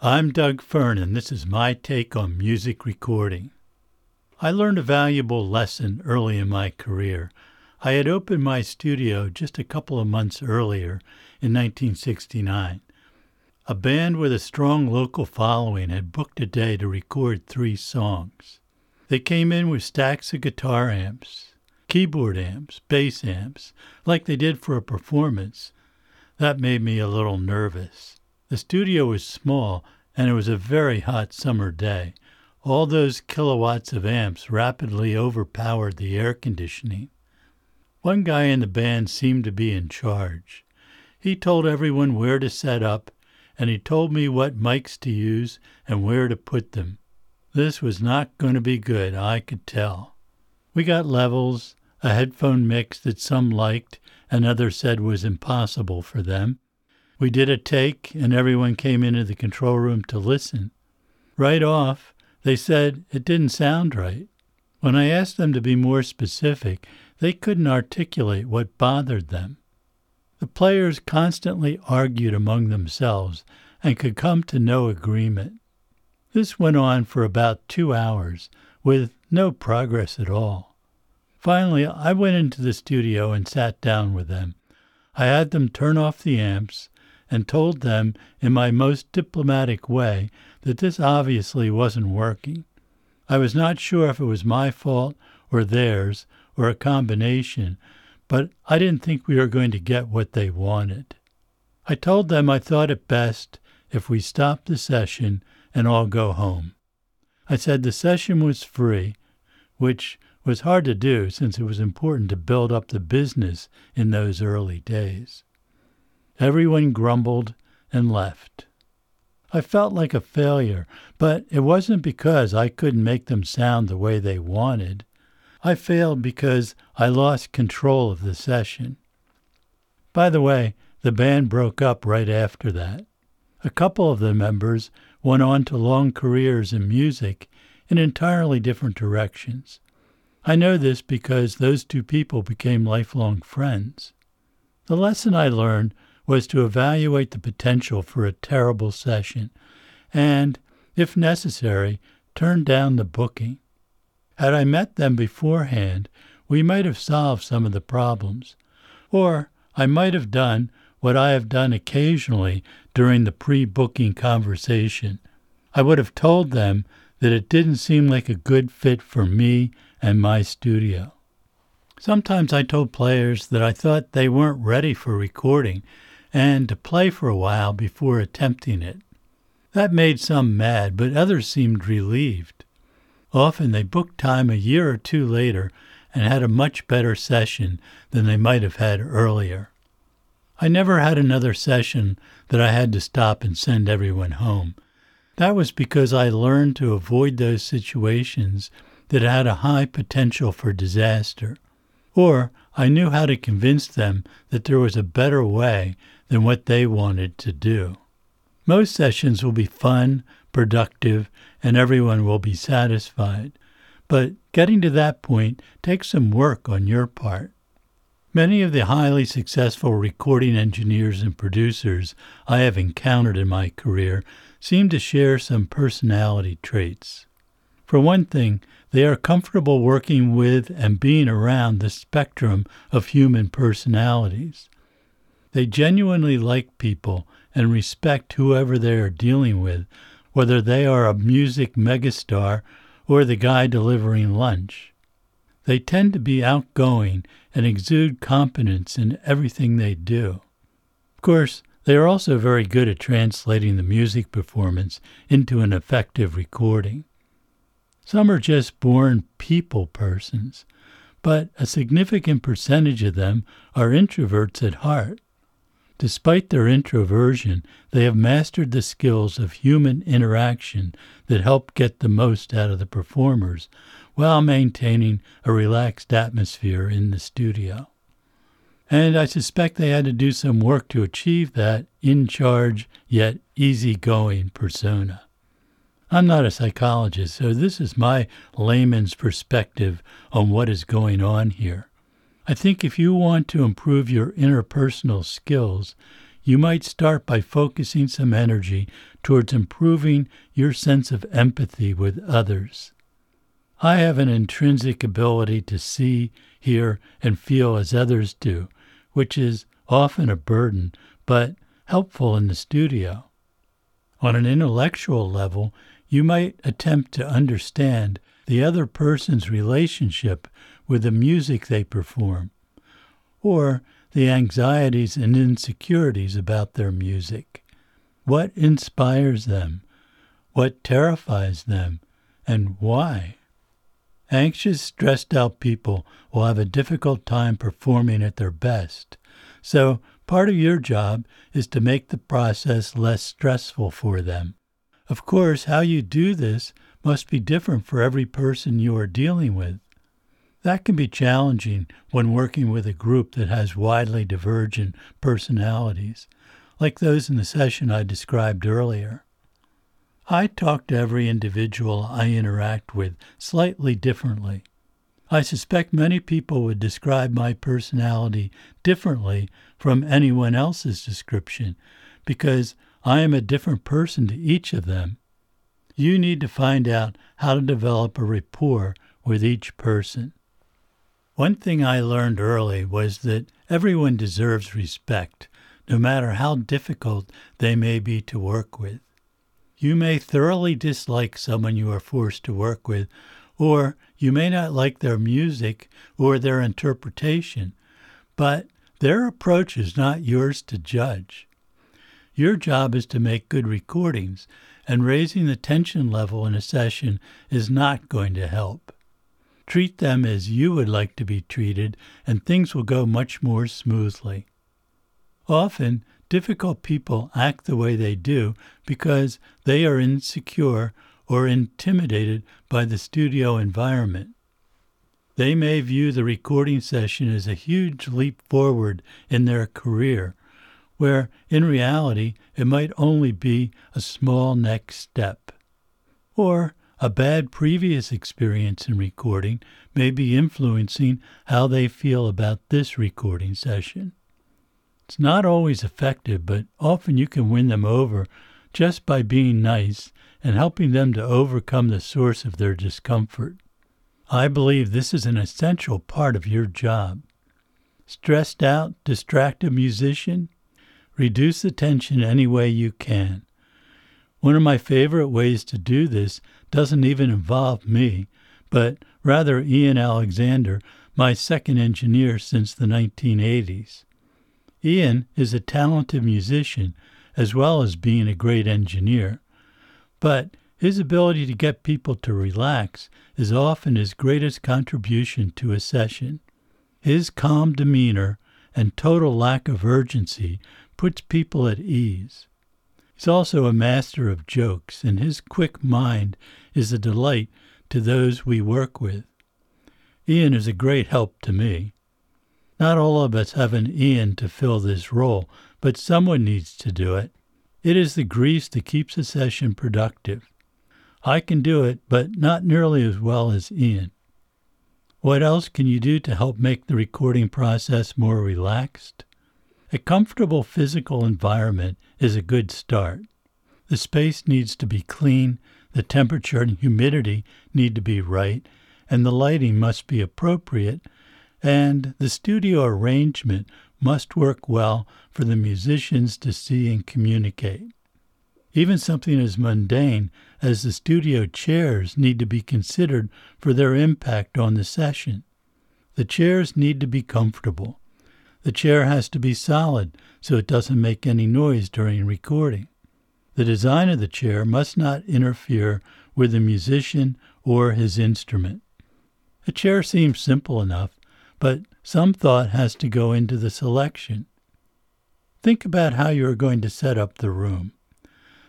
I'm Doug Fearn, and this is my take on music recording. I learned a valuable lesson early in my career. I had opened my studio just a couple of months earlier in 1969. A band with a strong local following had booked a day to record three songs. They came in with stacks of guitar amps, keyboard amps, bass amps, like they did for a performance. That made me a little nervous. The studio was small, and it was a very hot summer day. All those kilowatts of amps rapidly overpowered the air conditioning. One guy in the band seemed to be in charge. He told everyone where to set up, and he told me what mics to use and where to put them. This was not going to be good, I could tell. We got levels, a headphone mix that some liked and others said was impossible for them. We did a take, and everyone came into the control room to listen. Right off, they said it didn't sound right. When I asked them to be more specific, they couldn't articulate what bothered them. The players constantly argued among themselves and could come to no agreement. This went on for about two hours, with no progress at all. Finally, I went into the studio and sat down with them. I had them turn off the amps and told them in my most diplomatic way that this obviously wasn't working. I was not sure if it was my fault or theirs or a combination, but I didn't think we were going to get what they wanted. I told them I thought it best if we stopped the session and all go home. I said the session was free, which was hard to do since it was important to build up the business in those early days. Everyone grumbled and left. I felt like a failure, but it wasn't because I couldn't make them sound the way they wanted. I failed because I lost control of the session. By the way, the band broke up right after that. A couple of the members went on to long careers in music in entirely different directions. I know this because those two people became lifelong friends. The lesson I learned was to evaluate the potential for a terrible session and, if necessary, turn down the booking. Had I met them beforehand, we might have solved some of the problems. Or I might have done what I have done occasionally during the pre booking conversation. I would have told them that it didn't seem like a good fit for me and my studio. Sometimes I told players that I thought they weren't ready for recording and to play for a while before attempting it. That made some mad, but others seemed relieved. Often they booked time a year or two later and had a much better session than they might have had earlier. I never had another session that I had to stop and send everyone home. That was because I learned to avoid those situations that had a high potential for disaster. Or I knew how to convince them that there was a better way than what they wanted to do. Most sessions will be fun, productive, and everyone will be satisfied. But getting to that point takes some work on your part. Many of the highly successful recording engineers and producers I have encountered in my career seem to share some personality traits. For one thing, they are comfortable working with and being around the spectrum of human personalities. They genuinely like people and respect whoever they are dealing with, whether they are a music megastar or the guy delivering lunch. They tend to be outgoing and exude competence in everything they do. Of course, they are also very good at translating the music performance into an effective recording. Some are just born people persons, but a significant percentage of them are introverts at heart. Despite their introversion, they have mastered the skills of human interaction that help get the most out of the performers while maintaining a relaxed atmosphere in the studio. And I suspect they had to do some work to achieve that in charge yet easygoing persona. I'm not a psychologist, so this is my layman's perspective on what is going on here. I think if you want to improve your interpersonal skills, you might start by focusing some energy towards improving your sense of empathy with others. I have an intrinsic ability to see, hear, and feel as others do, which is often a burden, but helpful in the studio. On an intellectual level, you might attempt to understand the other person's relationship with the music they perform, or the anxieties and insecurities about their music. What inspires them? What terrifies them? And why? Anxious, stressed out people will have a difficult time performing at their best. So, part of your job is to make the process less stressful for them. Of course, how you do this must be different for every person you are dealing with. That can be challenging when working with a group that has widely divergent personalities, like those in the session I described earlier. I talk to every individual I interact with slightly differently. I suspect many people would describe my personality differently from anyone else's description because I am a different person to each of them. You need to find out how to develop a rapport with each person. One thing I learned early was that everyone deserves respect, no matter how difficult they may be to work with. You may thoroughly dislike someone you are forced to work with, or you may not like their music or their interpretation, but their approach is not yours to judge. Your job is to make good recordings, and raising the tension level in a session is not going to help. Treat them as you would like to be treated, and things will go much more smoothly. Often, difficult people act the way they do because they are insecure or intimidated by the studio environment. They may view the recording session as a huge leap forward in their career, where in reality it might only be a small next step. Or a bad previous experience in recording may be influencing how they feel about this recording session. It's not always effective, but often you can win them over just by being nice and helping them to overcome the source of their discomfort. I believe this is an essential part of your job. Stressed out, distracted musician? Reduce the tension any way you can. One of my favorite ways to do this doesn't even involve me, but rather Ian Alexander, my second engineer since the 1980s. Ian is a talented musician as well as being a great engineer, but his ability to get people to relax is often his greatest contribution to a session. His calm demeanor and total lack of urgency puts people at ease. He's also a master of jokes, and his quick mind is a delight to those we work with. Ian is a great help to me. Not all of us have an Ian to fill this role, but someone needs to do it. It is the grease that keeps a session productive. I can do it, but not nearly as well as Ian. What else can you do to help make the recording process more relaxed? A comfortable physical environment is a good start. The space needs to be clean, the temperature and humidity need to be right, and the lighting must be appropriate and the studio arrangement must work well for the musicians to see and communicate. Even something as mundane as the studio chairs need to be considered for their impact on the session. The chairs need to be comfortable. The chair has to be solid so it doesn't make any noise during recording. The design of the chair must not interfere with the musician or his instrument. A chair seems simple enough, but some thought has to go into the selection. Think about how you are going to set up the room.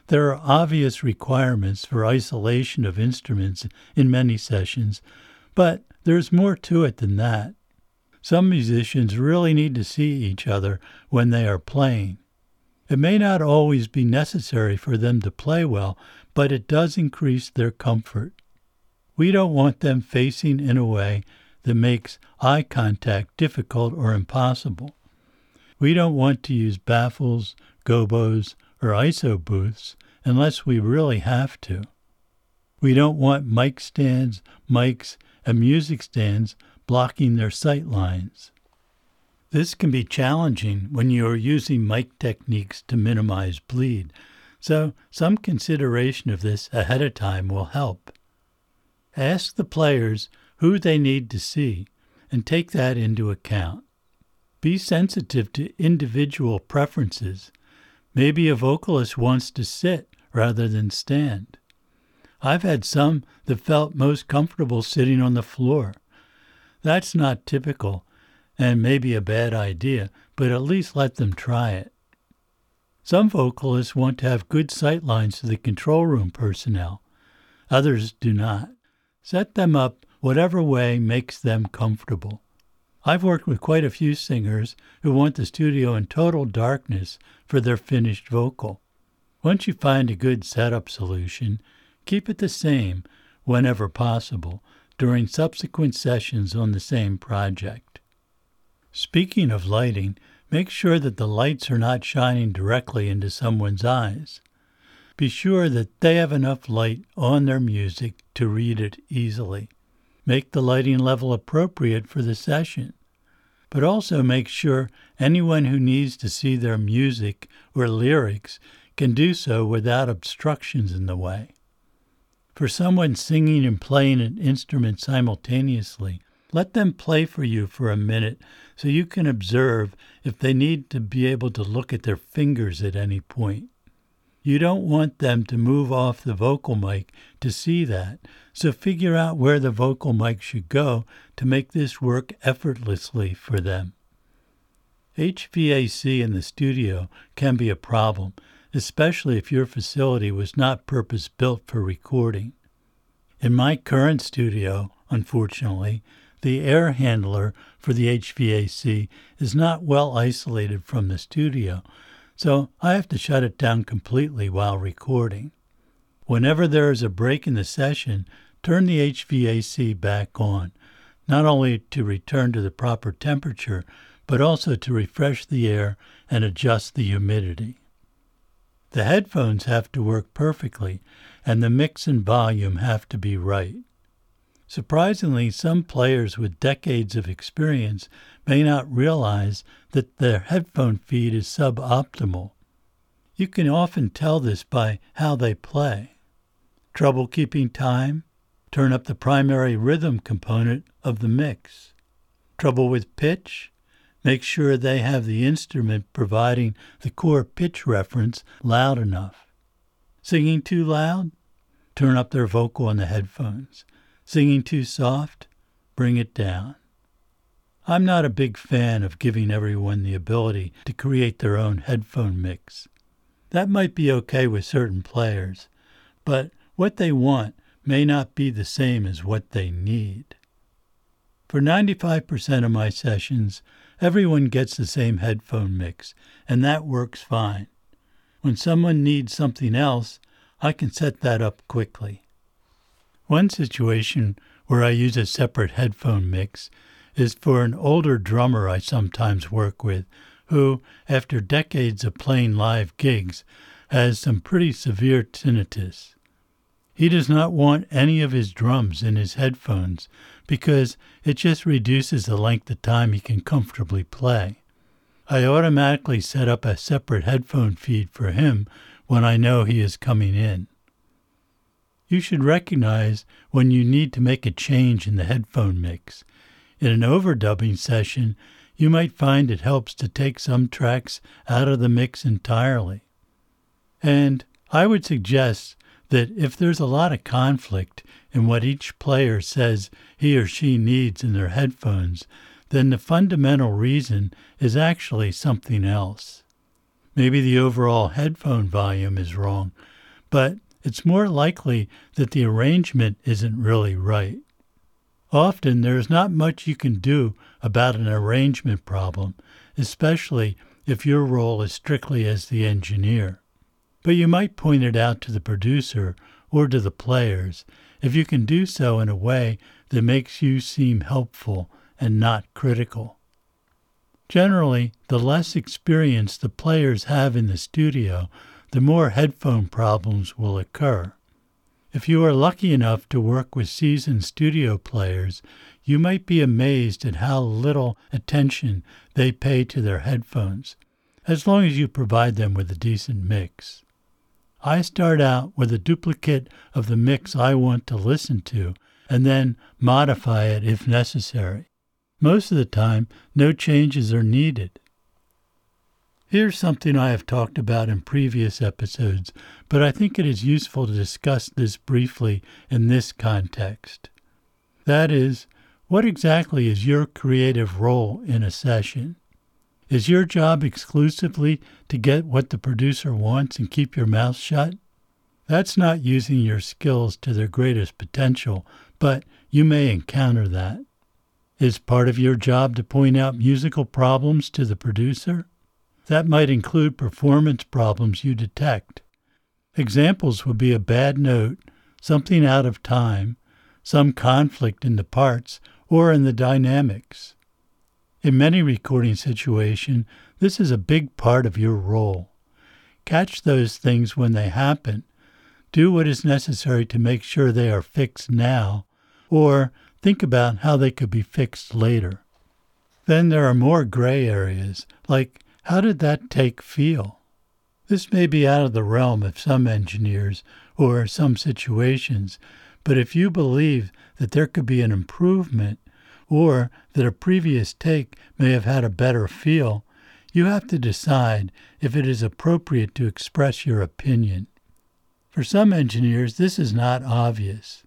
There are obvious requirements for isolation of instruments in many sessions, but there's more to it than that. Some musicians really need to see each other when they are playing. It may not always be necessary for them to play well, but it does increase their comfort. We don't want them facing in a way that makes eye contact difficult or impossible. we don't want to use baffles, gobos, or ISO booths unless we really have to. We don't want mic stands, mics, and music stands blocking their sight lines. This can be challenging when you are using mic techniques to minimize bleed, so some consideration of this ahead of time will help. Ask the players who they need to see and take that into account. Be sensitive to individual preferences. Maybe a vocalist wants to sit rather than stand. I've had some that felt most comfortable sitting on the floor. That's not typical and maybe a bad idea, but at least let them try it. Some vocalists want to have good sight lines to the control room personnel. Others do not. Set them up whatever way makes them comfortable. I've worked with quite a few singers who want the studio in total darkness for their finished vocal. Once you find a good setup solution, keep it the same whenever possible during subsequent sessions on the same project. Speaking of lighting, make sure that the lights are not shining directly into someone's eyes. Be sure that they have enough light on their music to read it easily. Make the lighting level appropriate for the session. But also make sure anyone who needs to see their music or lyrics can do so without obstructions in the way. For someone singing and playing an instrument simultaneously, let them play for you for a minute so you can observe if they need to be able to look at their fingers at any point. You don't want them to move off the vocal mic to see that, so figure out where the vocal mic should go to make this work effortlessly for them. HVAC in the studio can be a problem, especially if your facility was not purpose built for recording. In my current studio, unfortunately, the air handler for the HVAC is not well isolated from the studio, so I have to shut it down completely while recording. Whenever there is a break in the session, turn the HVAC back on, not only to return to the proper temperature, but also to refresh the air and adjust the humidity. The headphones have to work perfectly, and the mix and volume have to be right. Surprisingly, some players with decades of experience may not realize that their headphone feed is suboptimal. You can often tell this by how they play. Trouble keeping time? Turn up the primary rhythm component of the mix. Trouble with pitch? Make sure they have the instrument providing the core pitch reference loud enough. Singing too loud? Turn up their vocal on the headphones. Singing too soft? Bring it down. I'm not a big fan of giving everyone the ability to create their own headphone mix. That might be okay with certain players, but what they want may not be the same as what they need. For 95% of my sessions, everyone gets the same headphone mix, and that works fine. When someone needs something else, I can set that up quickly. One situation where I use a separate headphone mix is for an older drummer I sometimes work with who, after decades of playing live gigs, has some pretty severe tinnitus. He does not want any of his drums in his headphones because it just reduces the length of time he can comfortably play. I automatically set up a separate headphone feed for him when I know he is coming in. You should recognize when you need to make a change in the headphone mix. In an overdubbing session, you might find it helps to take some tracks out of the mix entirely. And I would suggest that if there's a lot of conflict in what each player says he or she needs in their headphones, then the fundamental reason is actually something else. Maybe the overall headphone volume is wrong, but it's more likely that the arrangement isn't really right. Often there is not much you can do about an arrangement problem, especially if your role is strictly as the engineer. But you might point it out to the producer or to the players if you can do so in a way that makes you seem helpful and not critical. Generally, the less experience the players have in the studio, the more headphone problems will occur. If you are lucky enough to work with seasoned studio players, you might be amazed at how little attention they pay to their headphones, as long as you provide them with a decent mix. I start out with a duplicate of the mix I want to listen to and then modify it if necessary. Most of the time, no changes are needed. Here's something I have talked about in previous episodes, but I think it is useful to discuss this briefly in this context. That is, what exactly is your creative role in a session? Is your job exclusively to get what the producer wants and keep your mouth shut? That's not using your skills to their greatest potential, but you may encounter that. Is part of your job to point out musical problems to the producer? That might include performance problems you detect. Examples would be a bad note, something out of time, some conflict in the parts or in the dynamics. In many recording situations, this is a big part of your role. Catch those things when they happen. Do what is necessary to make sure they are fixed now, or think about how they could be fixed later. Then there are more gray areas, like how did that take feel? This may be out of the realm of some engineers or some situations, but if you believe that there could be an improvement or that a previous take may have had a better feel, you have to decide if it is appropriate to express your opinion. For some engineers, this is not obvious.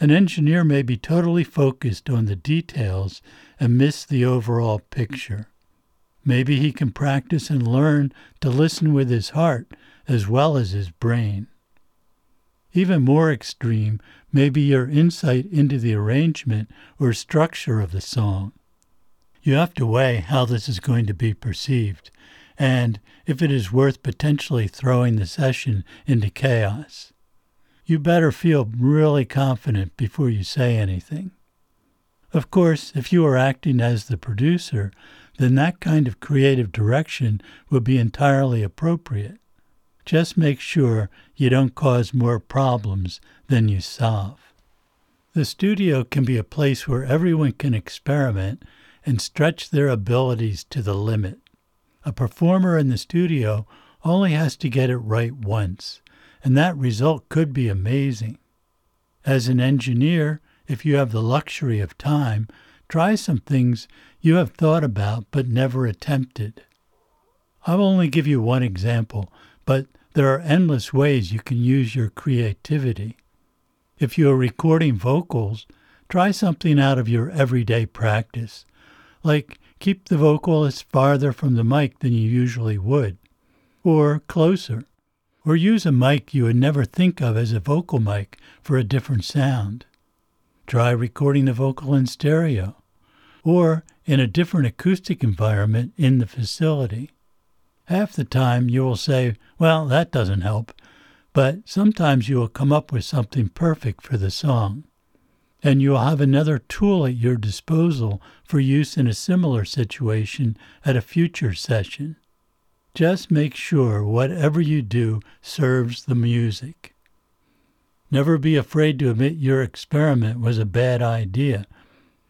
An engineer may be totally focused on the details and miss the overall picture. Maybe he can practice and learn to listen with his heart as well as his brain. Even more extreme may be your insight into the arrangement or structure of the song. You have to weigh how this is going to be perceived and if it is worth potentially throwing the session into chaos. You better feel really confident before you say anything. Of course, if you are acting as the producer, then that kind of creative direction would be entirely appropriate. Just make sure you don't cause more problems than you solve. The studio can be a place where everyone can experiment and stretch their abilities to the limit. A performer in the studio only has to get it right once, and that result could be amazing. As an engineer, if you have the luxury of time, try some things you have thought about but never attempted. I will only give you one example, but there are endless ways you can use your creativity. If you are recording vocals, try something out of your everyday practice, like keep the vocalist farther from the mic than you usually would, or closer, or use a mic you would never think of as a vocal mic for a different sound. Try recording the vocal in stereo, or in a different acoustic environment in the facility. Half the time you will say, Well, that doesn't help, but sometimes you will come up with something perfect for the song. And you will have another tool at your disposal for use in a similar situation at a future session. Just make sure whatever you do serves the music. Never be afraid to admit your experiment was a bad idea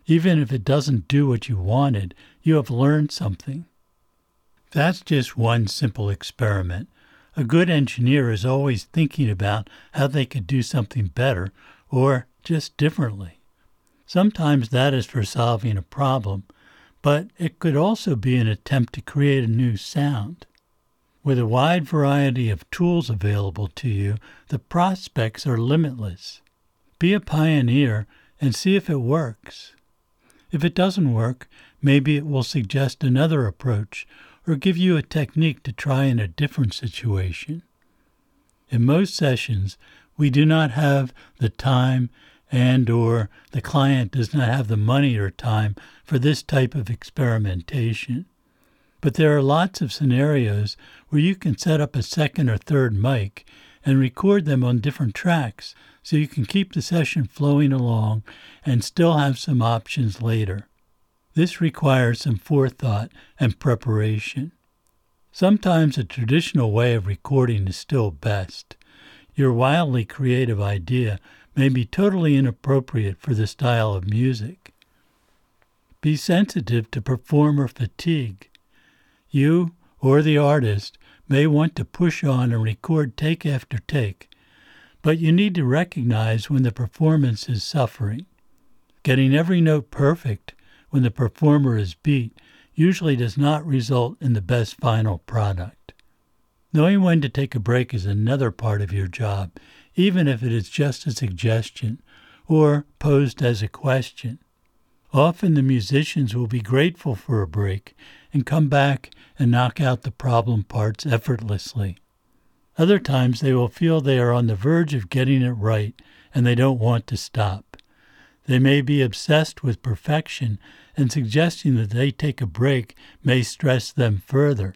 even if it doesn't do what you wanted, you have learned something. That's just one simple experiment. A good engineer is always thinking about how they could do something better or just differently. Sometimes that is for solving a problem, but it could also be an attempt to create a new sound. With a wide variety of tools available to you, the prospects are limitless. Be a pioneer and see if it works. If it doesn't work, maybe it will suggest another approach or give you a technique to try in a different situation. In most sessions, we do not have the time and or the client does not have the money or time for this type of experimentation. But there are lots of scenarios where you can set up a second or third mic and record them on different tracks so you can keep the session flowing along and still have some options later. This requires some forethought and preparation. Sometimes a traditional way of recording is still best. Your wildly creative idea may be totally inappropriate for the style of music. Be sensitive to performer fatigue. You or the artist may want to push on and record take after take, but you need to recognize when the performance is suffering. Getting every note perfect when the performer is beat usually does not result in the best final product. Knowing when to take a break is another part of your job, even if it is just a suggestion or posed as a question. Often the musicians will be grateful for a break and come back and knock out the problem parts effortlessly. Other times they will feel they are on the verge of getting it right and they don't want to stop. They may be obsessed with perfection and suggesting that they take a break may stress them further,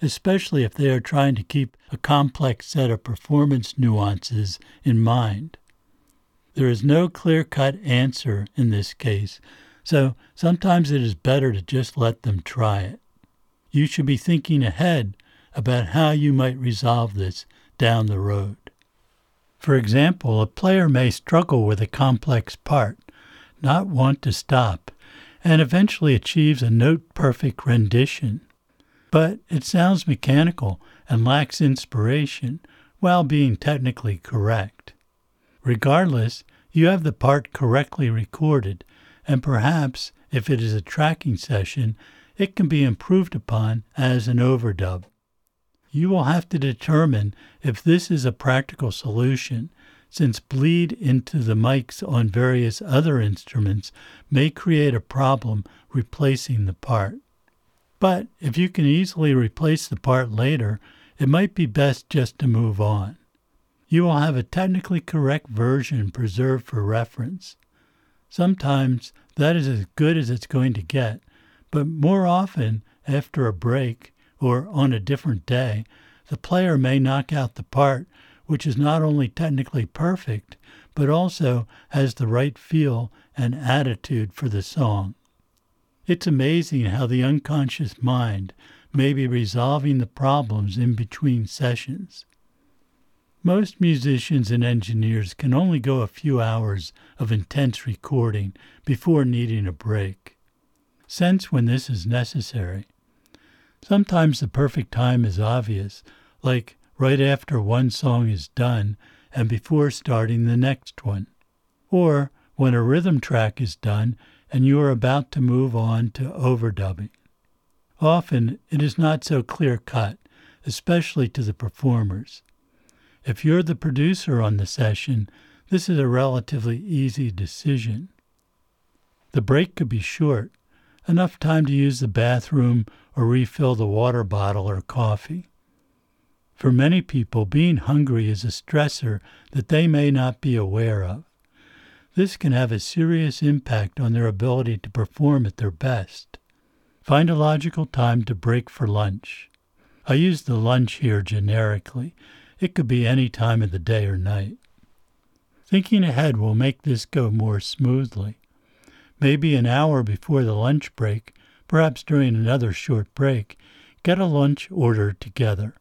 especially if they are trying to keep a complex set of performance nuances in mind. There is no clear cut answer in this case, so sometimes it is better to just let them try it. You should be thinking ahead about how you might resolve this down the road. For example, a player may struggle with a complex part, not want to stop, and eventually achieves a note perfect rendition. But it sounds mechanical and lacks inspiration while being technically correct. Regardless, you have the part correctly recorded, and perhaps, if it is a tracking session, it can be improved upon as an overdub. You will have to determine if this is a practical solution since bleed into the mics on various other instruments may create a problem replacing the part. But if you can easily replace the part later, it might be best just to move on. You will have a technically correct version preserved for reference. Sometimes that is as good as it's going to get, but more often, after a break or on a different day, the player may knock out the part which is not only technically perfect, but also has the right feel and attitude for the song. It's amazing how the unconscious mind may be resolving the problems in between sessions. Most musicians and engineers can only go a few hours of intense recording before needing a break. Sense when this is necessary. Sometimes the perfect time is obvious, like right after one song is done and before starting the next one. Or when a rhythm track is done and you are about to move on to overdubbing. Often it is not so clear cut, especially to the performers. If you're the producer on the session, this is a relatively easy decision. The break could be short, enough time to use the bathroom or refill the water bottle or coffee. For many people, being hungry is a stressor that they may not be aware of. This can have a serious impact on their ability to perform at their best. Find a logical time to break for lunch. I use the lunch here generically. It could be any time of the day or night. Thinking ahead will make this go more smoothly. Maybe an hour before the lunch break, perhaps during another short break, get a lunch order together.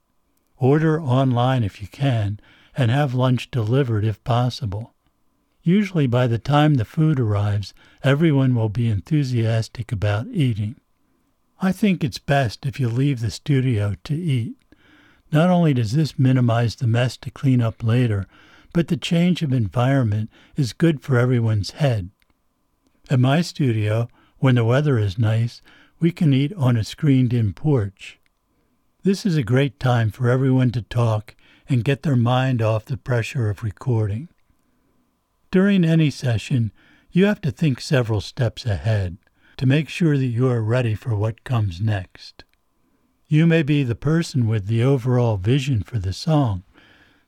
Order online if you can, and have lunch delivered if possible. Usually, by the time the food arrives, everyone will be enthusiastic about eating. I think it's best if you leave the studio to eat. Not only does this minimize the mess to clean up later, but the change of environment is good for everyone's head. At my studio, when the weather is nice, we can eat on a screened in porch. This is a great time for everyone to talk and get their mind off the pressure of recording. During any session, you have to think several steps ahead to make sure that you are ready for what comes next. You may be the person with the overall vision for the song,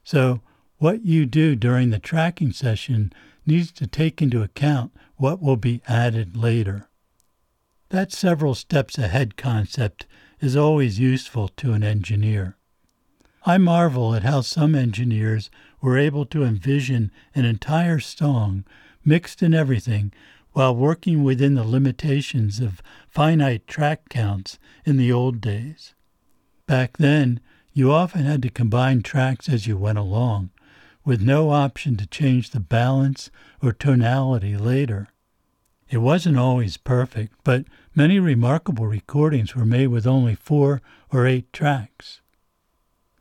so what you do during the tracking session needs to take into account what will be added later. That several steps ahead concept is always useful to an engineer. I marvel at how some engineers were able to envision an entire song, mixed in everything, while working within the limitations of finite track counts in the old days. Back then, you often had to combine tracks as you went along, with no option to change the balance or tonality later. It wasn't always perfect, but many remarkable recordings were made with only four or eight tracks.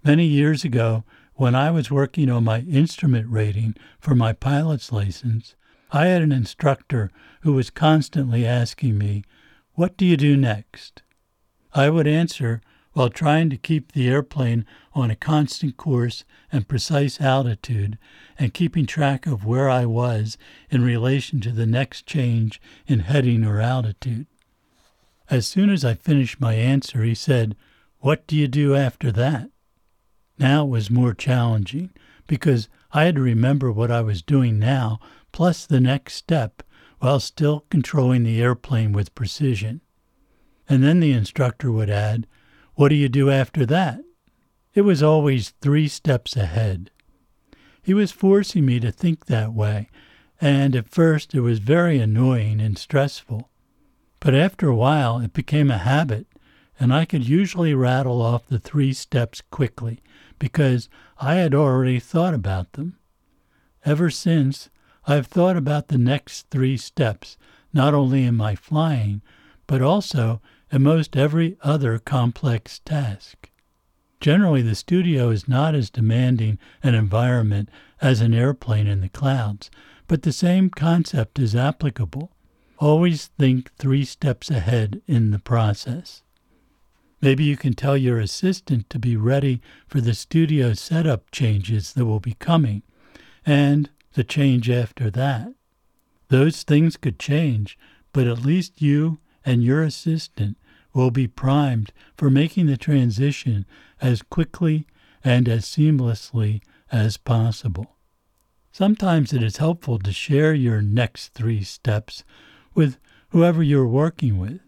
Many years ago, when I was working on my instrument rating for my pilot's license, I had an instructor who was constantly asking me, What do you do next? I would answer while trying to keep the airplane on a constant course and precise altitude and keeping track of where I was in relation to the next change in heading or altitude. As soon as I finished my answer, he said, What do you do after that? Now it was more challenging because I had to remember what I was doing now plus the next step while still controlling the airplane with precision. And then the instructor would add, What do you do after that? It was always three steps ahead. He was forcing me to think that way, and at first it was very annoying and stressful. But after a while it became a habit, and I could usually rattle off the three steps quickly because I had already thought about them. Ever since, I have thought about the next three steps, not only in my flying, but also in most every other complex task. Generally, the studio is not as demanding an environment as an airplane in the clouds, but the same concept is applicable. Always think three steps ahead in the process. Maybe you can tell your assistant to be ready for the studio setup changes that will be coming and the change after that. Those things could change, but at least you and your assistant will be primed for making the transition as quickly and as seamlessly as possible. Sometimes it is helpful to share your next three steps with whoever you're working with.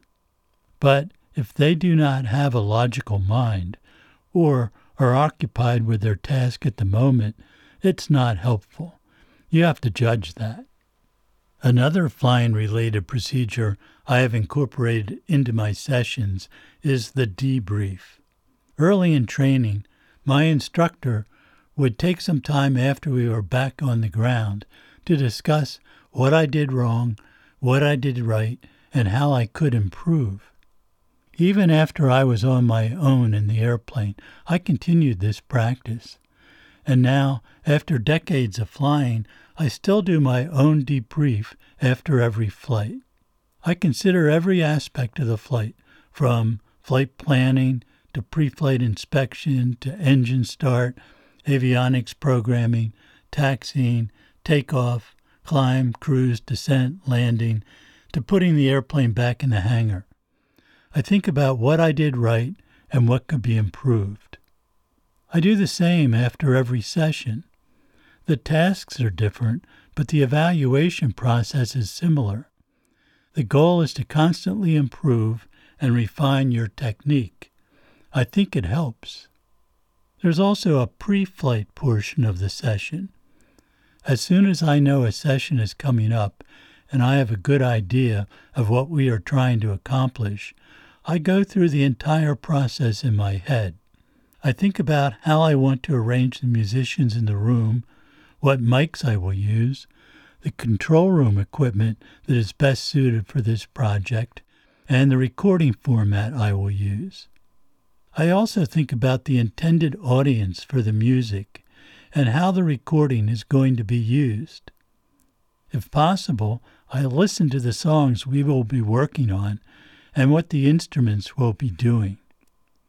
But if they do not have a logical mind or are occupied with their task at the moment, it's not helpful. You have to judge that. Another flying related procedure I have incorporated into my sessions is the debrief. Early in training, my instructor would take some time after we were back on the ground to discuss what I did wrong, what I did right, and how I could improve. Even after I was on my own in the airplane, I continued this practice. And now, after decades of flying, I still do my own debrief after every flight. I consider every aspect of the flight, from flight planning to pre flight inspection to engine start, avionics programming, taxiing, takeoff, climb, cruise, descent, landing, to putting the airplane back in the hangar. I think about what I did right and what could be improved. I do the same after every session. The tasks are different, but the evaluation process is similar. The goal is to constantly improve and refine your technique. I think it helps. There's also a pre flight portion of the session. As soon as I know a session is coming up and I have a good idea of what we are trying to accomplish, I go through the entire process in my head. I think about how I want to arrange the musicians in the room, what mics I will use, the control room equipment that is best suited for this project, and the recording format I will use. I also think about the intended audience for the music and how the recording is going to be used. If possible, I listen to the songs we will be working on and what the instruments will be doing.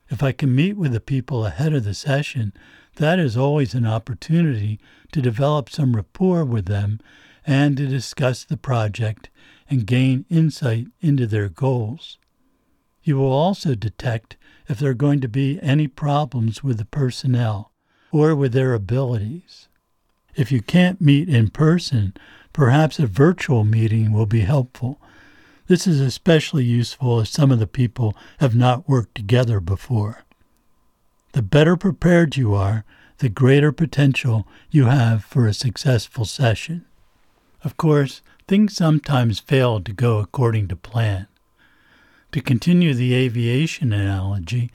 If I can meet with the people ahead of the session, that is always an opportunity to develop some rapport with them and to discuss the project and gain insight into their goals. You will also detect if there are going to be any problems with the personnel or with their abilities. If you can't meet in person, perhaps a virtual meeting will be helpful this is especially useful if some of the people have not worked together before. The better prepared you are, the greater potential you have for a successful session. Of course, things sometimes fail to go according to plan. To continue the aviation analogy,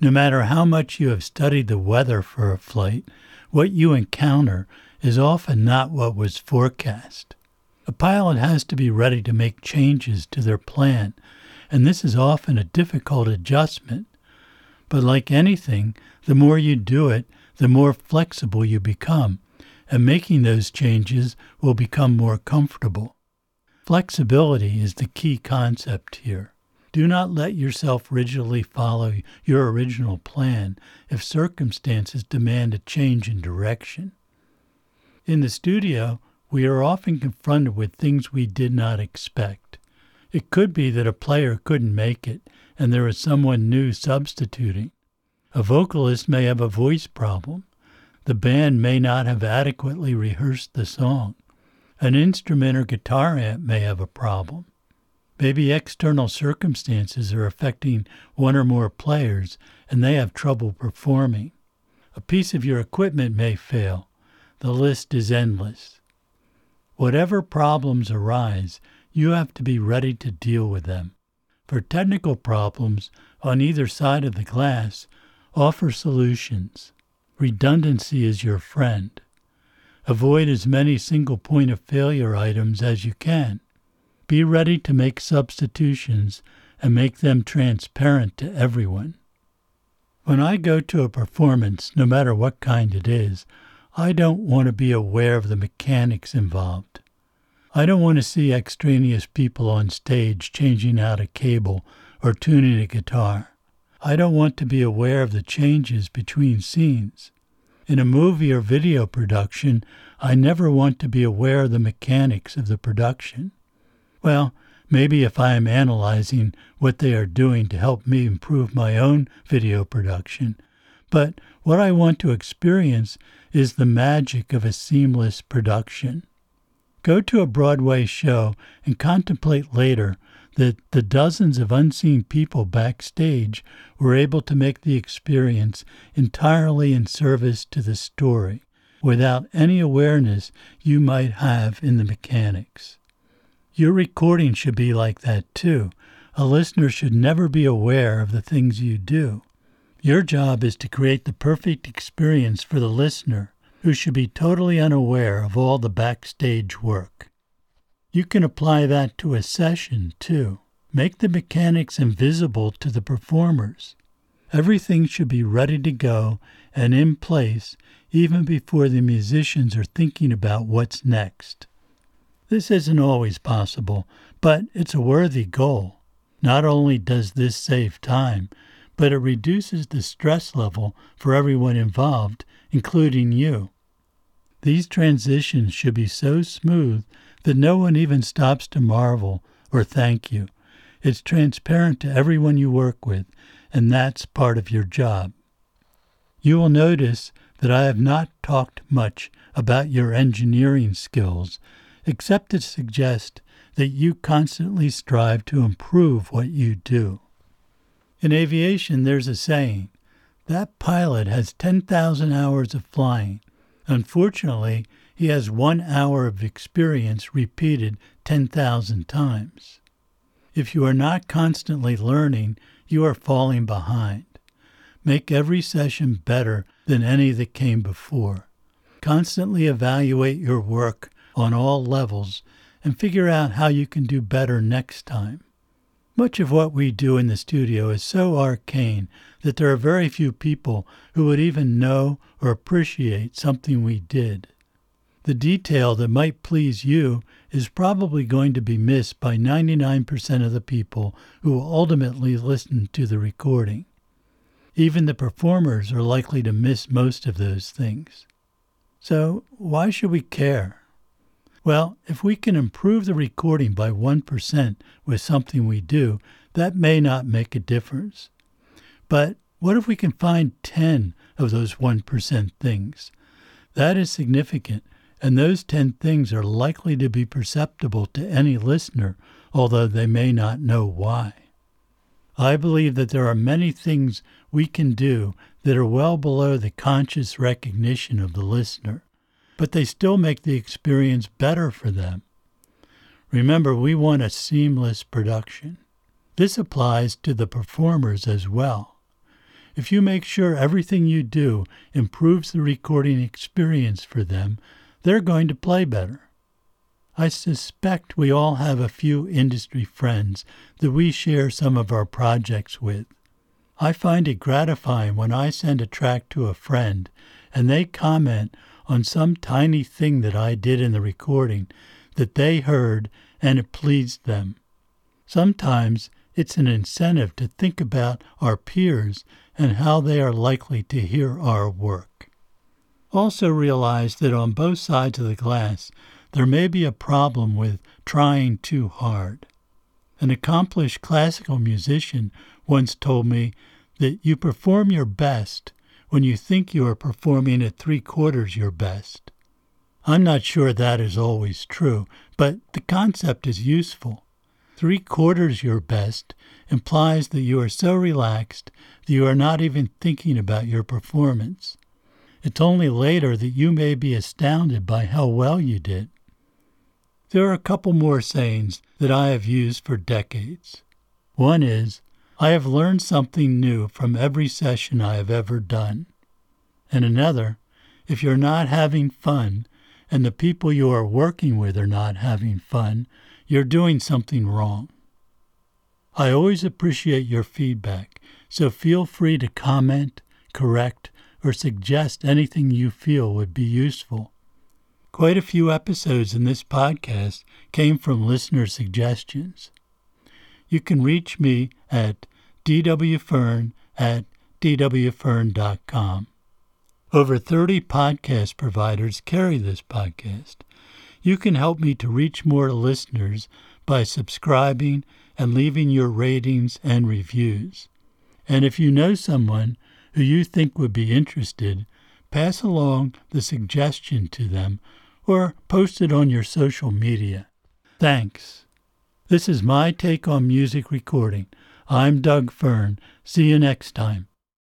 no matter how much you have studied the weather for a flight, what you encounter is often not what was forecast. A pilot has to be ready to make changes to their plan, and this is often a difficult adjustment. But like anything, the more you do it, the more flexible you become, and making those changes will become more comfortable. Flexibility is the key concept here. Do not let yourself rigidly follow your original plan if circumstances demand a change in direction. In the studio, we are often confronted with things we did not expect. It could be that a player couldn't make it and there is someone new substituting. A vocalist may have a voice problem. The band may not have adequately rehearsed the song. An instrument or guitar amp may have a problem. Maybe external circumstances are affecting one or more players and they have trouble performing. A piece of your equipment may fail. The list is endless. Whatever problems arise, you have to be ready to deal with them. For technical problems on either side of the glass, offer solutions. Redundancy is your friend. Avoid as many single point of failure items as you can. Be ready to make substitutions and make them transparent to everyone. When I go to a performance, no matter what kind it is, I don't want to be aware of the mechanics involved. I don't want to see extraneous people on stage changing out a cable or tuning a guitar. I don't want to be aware of the changes between scenes. In a movie or video production, I never want to be aware of the mechanics of the production. Well, maybe if I am analyzing what they are doing to help me improve my own video production, but what I want to experience is the magic of a seamless production. Go to a Broadway show and contemplate later that the dozens of unseen people backstage were able to make the experience entirely in service to the story without any awareness you might have in the mechanics. Your recording should be like that too. A listener should never be aware of the things you do. Your job is to create the perfect experience for the listener, who should be totally unaware of all the backstage work. You can apply that to a session, too. Make the mechanics invisible to the performers. Everything should be ready to go and in place even before the musicians are thinking about what's next. This isn't always possible, but it's a worthy goal. Not only does this save time, but it reduces the stress level for everyone involved, including you. These transitions should be so smooth that no one even stops to marvel or thank you. It's transparent to everyone you work with, and that's part of your job. You will notice that I have not talked much about your engineering skills, except to suggest that you constantly strive to improve what you do. In aviation, there's a saying that pilot has 10,000 hours of flying. Unfortunately, he has one hour of experience repeated 10,000 times. If you are not constantly learning, you are falling behind. Make every session better than any that came before. Constantly evaluate your work on all levels and figure out how you can do better next time. Much of what we do in the studio is so arcane that there are very few people who would even know or appreciate something we did. The detail that might please you is probably going to be missed by 99% of the people who will ultimately listen to the recording. Even the performers are likely to miss most of those things. So, why should we care? Well, if we can improve the recording by 1% with something we do, that may not make a difference. But what if we can find 10 of those 1% things? That is significant and those 10 things are likely to be perceptible to any listener, although they may not know why. I believe that there are many things we can do that are well below the conscious recognition of the listener, but they still make the experience better for them. Remember, we want a seamless production. This applies to the performers as well. If you make sure everything you do improves the recording experience for them, they're going to play better. I suspect we all have a few industry friends that we share some of our projects with. I find it gratifying when I send a track to a friend and they comment on some tiny thing that I did in the recording that they heard and it pleased them. Sometimes it's an incentive to think about our peers and how they are likely to hear our work. Also realize that on both sides of the glass, there may be a problem with trying too hard. An accomplished classical musician once told me that you perform your best when you think you are performing at three quarters your best. I'm not sure that is always true, but the concept is useful. Three quarters your best implies that you are so relaxed that you are not even thinking about your performance. It's only later that you may be astounded by how well you did. There are a couple more sayings that I have used for decades. One is, I have learned something new from every session I have ever done. And another, if you're not having fun and the people you are working with are not having fun, you're doing something wrong. I always appreciate your feedback, so feel free to comment, correct, or suggest anything you feel would be useful. Quite a few episodes in this podcast came from listener suggestions. You can reach me at dwfearn at dwfearn.com. Over 30 podcast providers carry this podcast. You can help me to reach more listeners by subscribing and leaving your ratings and reviews. And if you know someone who you think would be interested, pass along the suggestion to them or post it on your social media. Thanks. This is my take on music recording. I'm Doug Fearn. See you next time.